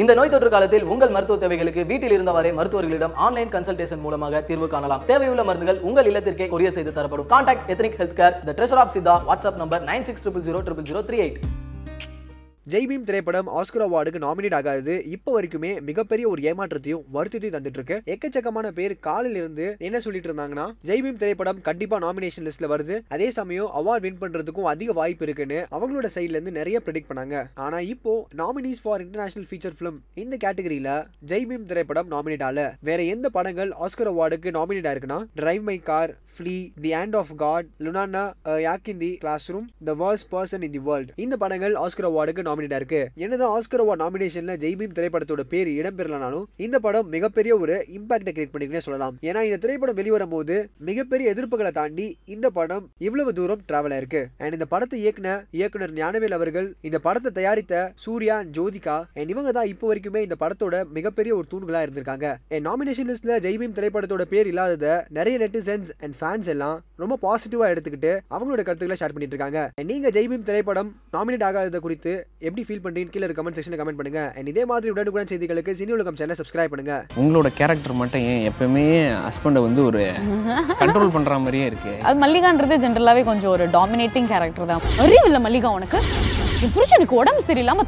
இந்த நோய் தொற்று காலத்தில் உங்கள் மருத்துவ தேவைகளுக்கு வீட்டில் இருந்தவாறே மருத்துவர்களிடம் ஆன்லைன் கன்சல்டேஷன் மூலமாக தீர்வு காணலாம். தேவையுள்ள மருந்துகள் உங்கள் இல்லத்திற்கே கொரியர் செய்து தரப்படும். Contact ethnic health care the treasure of Siddha WhatsApp number nine six triple zero triple zero three eight Jai Bhim திரைப்படம் ஆஸ்கர் அவார்டுக்கு நாமினேட் ஆகாதது இப்போ வரைக்குமே மிகப்பெரிய ஒரு ஏமாற்றத்தையும் வருத்தத்தையும் தந்துட்டு இருக்கு எக்கச்சக்கமான பேர் காலில் இருந்து என்ன சொல்லிட்டு இருந்தாங்கன்னா ஜெய்பீம் திரைப்படம் கண்டிப்பா நாமினேஷன் லிஸ்ட்ல வருது. அதே சமயம் அவார்ட் வின் பண்றதுக்கும் அதிக வாய்ப்பு இருக்குன்னு அவங்களோட சைட்ல இருந்து நிறைய ப்ரெடிக்ட் பண்ணாங்க. ஆனா இப்போ nominees for international feature film இந்த கேட்டகரியில ஜெய்பீம் திரைப்படம் நாமினேட் ஆல வேற எந்த படங்கள் ஆஸ்கர் அவார்டுக்கு நாமினேட் ஆயிருக்குன்னா drive my car flee the hand of God Lunana yak in the classroom the worst person in the world இந்த படங்கள் ஆஸ்கர் அவார்டுக்கு நாமினேட் இருக்கு. என்னதான் ஆஸ்கர் அவார்ட் நாமினேஷன்ல ஜெய்பீம் திரைப்படத்தோட பேர் இடம்பெறலனாலும் இந்த படம் மிகப்பெரிய ஒரு இம்பாக்டை கிரியேட் பண்ணிருக்குன்னு சொல்லலாம். ஏன்னா இந்த திரைப்படம் வெளிவரும் போது மிகப்பெரிய எதிர்ப்புகளை தாண்டி இந்த படம் இவ்வளவு தூரம் டிராவல் ஆயிருக்கு. அண்ட் இந்த படத்தை இயக்குன இயக்குனர் ஞானவேல் அவர்கள் இந்த படத்தை தயாரித்த சூர்யா ஜோதிகா அண்ட் இவங்க தான் இப்போ வரைக்குமே இந்த படத்தோட மிகப்பெரிய ஒரு தூண்களா இருந்திருக்காங்க. என் நாமினேஷன் லிஸ்ட்ல ஜெய்பீம் திரைப்படத்தோட பேர் இல்லாதத நிறைய நெட்டிசன்ஸ் அண்ட் ஃபேன்ஸ் எல்லாம் ரொம்ப பாசிட்டிவா எடுத்துக்கிட்டு அவங்களோட கருத்துக்களை ஷேர் பண்ணிட்டு இருக்காங்க. நீங்க ஜெய்பீம் திரைப்படம் நாமினேட் ஆகாதது குறித்து எப்படி ஃபீல் பண்றீங்க கீழே கமெண்ட் செக்ஷன்ல கமெண்ட் பண்ணுங்க. அண்ட் இதே மாதிரி உடனுக்குடன் செய்திகளுக்கு சினி உலகம் சேனல் சப்ஸ்கிரைப் பண்ணுங்க. உங்களோட கேரக்டர் மட்டும் ஏன் எப்பவுமே ஹஸ்பண்டை வந்து ஒரு கண்ட்ரோல் பண்ற மாதிரியே இருக்கு. அது மல்லிகான்றது ஜென்ரலாவே கொஞ்சம் ஒரு டாமினேட்டிங் கேரக்டர் தான். அறிவில்ல மல்லிகா உனக்கு? என் புருஷனுக்கு உடம்பு சரியில்லாம